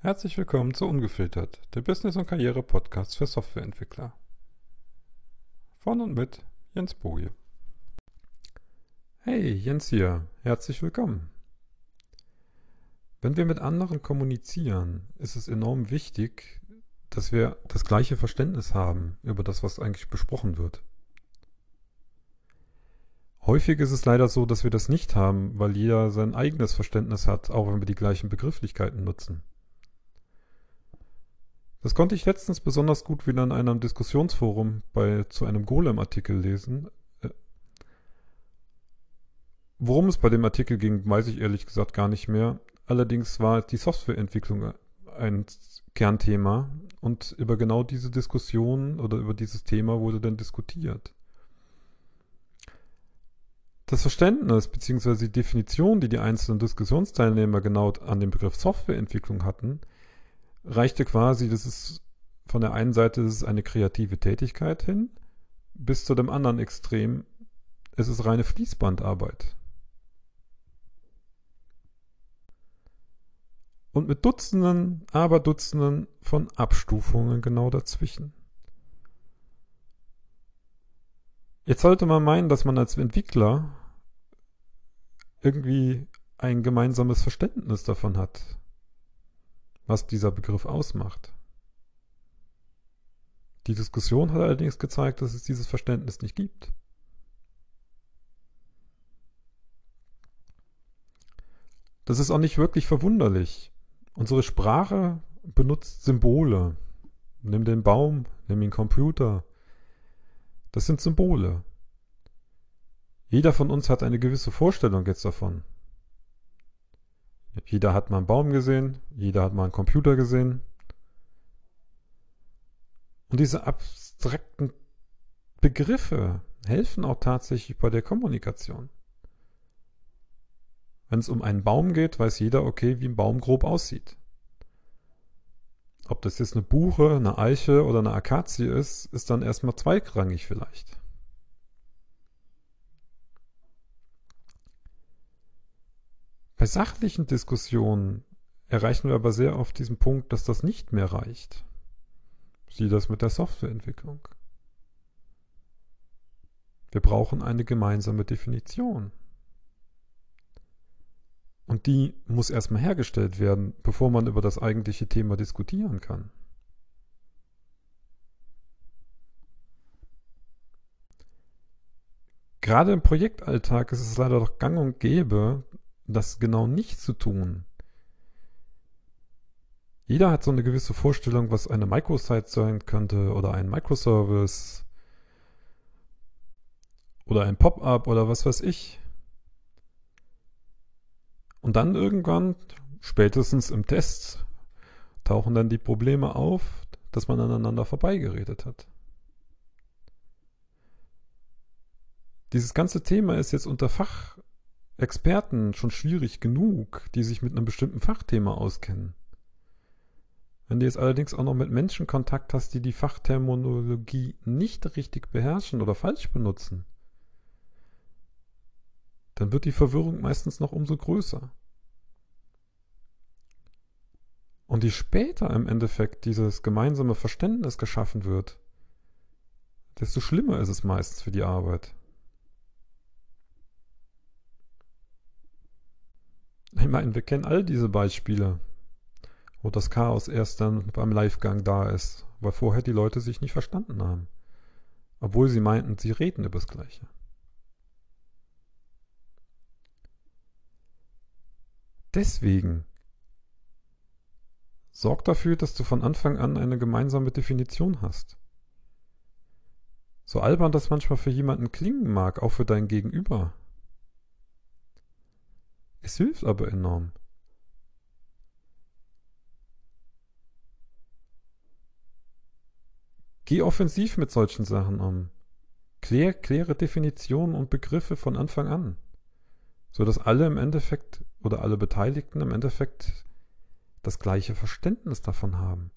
Herzlich willkommen zu Ungefiltert, der Business- und Karriere-Podcast für Softwareentwickler. Von und mit Jens Boje. Hey, Jens hier, herzlich willkommen. Wenn wir mit anderen kommunizieren, ist es enorm wichtig, dass wir das gleiche Verständnis haben über das, was eigentlich besprochen wird. Häufig ist es leider so, dass wir das nicht haben, weil jeder sein eigenes Verständnis hat, auch wenn wir die gleichen Begrifflichkeiten nutzen. Das konnte ich letztens besonders gut wieder in einem Diskussionsforum bei, zu einem Golem-Artikel lesen. Äh, worum es bei dem Artikel ging, weiß ich ehrlich gesagt gar nicht mehr. Allerdings war die Softwareentwicklung ein Kernthema und über genau diese Diskussion oder über dieses Thema wurde dann diskutiert. Das Verständnis bzw. die Definition, die die einzelnen Diskussionsteilnehmer genau an dem Begriff Softwareentwicklung hatten, reichte quasi, das ist von der einen Seite ist eine kreative Tätigkeit hin, bis zu dem anderen Extrem, es ist reine Fließbandarbeit. Und mit Dutzenden, aber Dutzenden von Abstufungen genau dazwischen. Jetzt sollte man meinen, dass man als Entwickler irgendwie ein gemeinsames Verständnis davon hat, was dieser Begriff ausmacht. Die Diskussion hat allerdings gezeigt, dass es dieses Verständnis nicht gibt. Das ist auch nicht wirklich verwunderlich. Unsere Sprache benutzt Symbole. Nimm den Baum, nimm den Computer. Das sind Symbole. Jeder von uns hat eine gewisse Vorstellung jetzt davon. Jeder hat mal einen Baum gesehen, jeder hat mal einen Computer gesehen. Und diese abstrakten Begriffe helfen auch tatsächlich bei der Kommunikation. Wenn es um einen Baum geht, weiß jeder, okay, wie ein Baum grob aussieht. Ob das jetzt eine Buche, eine Eiche oder eine Akazie ist, ist dann erstmal zweigrangig vielleicht. Sachlichen Diskussionen erreichen wir aber sehr oft diesen Punkt, dass das nicht mehr reicht. Sieh das mit der Softwareentwicklung. Wir brauchen eine gemeinsame Definition. Und die muss erstmal hergestellt werden, bevor man über das eigentliche Thema diskutieren kann. Gerade im Projektalltag ist es leider doch gang und gäbe, das genau nicht zu tun. Jeder hat so eine gewisse Vorstellung, was eine Microsite sein könnte oder ein Microservice oder ein Pop-up oder was weiß ich. Und dann irgendwann, spätestens im Test, tauchen dann die Probleme auf, dass man aneinander vorbeigeredet hat. Dieses ganze Thema ist jetzt unter Fach Experten schon schwierig genug, die sich mit einem bestimmten Fachthema auskennen. Wenn du jetzt allerdings auch noch mit Menschen Kontakt hast, die die Fachterminologie nicht richtig beherrschen oder falsch benutzen, dann wird die Verwirrung meistens noch umso größer. Und je später im Endeffekt dieses gemeinsame Verständnis geschaffen wird, desto schlimmer ist es meistens für die Arbeit. Ich meine, wir kennen all diese Beispiele, wo das Chaos erst dann beim Livegang da ist, weil vorher die Leute sich nicht verstanden haben. Obwohl sie meinten, sie reden über das Gleiche. Deswegen sorg dafür, dass du von Anfang an eine gemeinsame Definition hast. So albern das manchmal für jemanden klingen mag, auch für dein Gegenüber. Es hilft aber enorm. Geh offensiv mit solchen Sachen um. Klär, kläre Definitionen und Begriffe von Anfang an, sodass alle im Endeffekt oder alle Beteiligten im Endeffekt das gleiche Verständnis davon haben.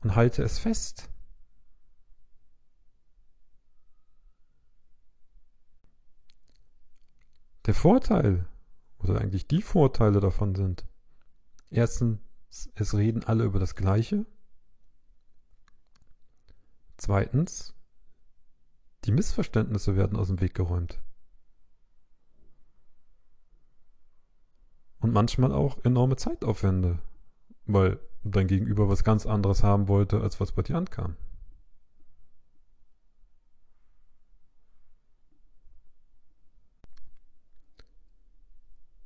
Und halte es fest. Der Vorteil, oder eigentlich die Vorteile davon sind, erstens, Es reden alle über das Gleiche. Zweitens, die Missverständnisse werden aus dem Weg geräumt. Und manchmal auch enorme Zeitaufwände, weil dein Gegenüber was ganz anderes haben wollte, als was bei dir ankam.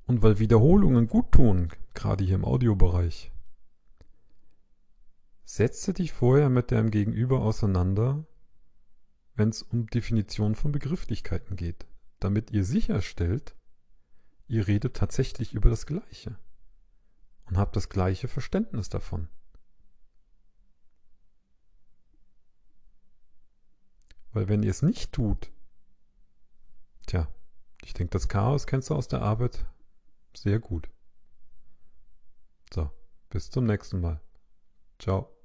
Und weil Wiederholungen gut tun, gerade hier im Audiobereich, setze dich vorher mit deinem Gegenüber auseinander, wenn es um Definition von Begrifflichkeiten geht, damit ihr sicherstellt, ihr redet tatsächlich über das Gleiche und habt das gleiche Verständnis davon. Weil wenn ihr es nicht tut, tja, ich denke, das Chaos kennst du aus der Arbeit, sehr gut. So, bis zum nächsten Mal. Ciao.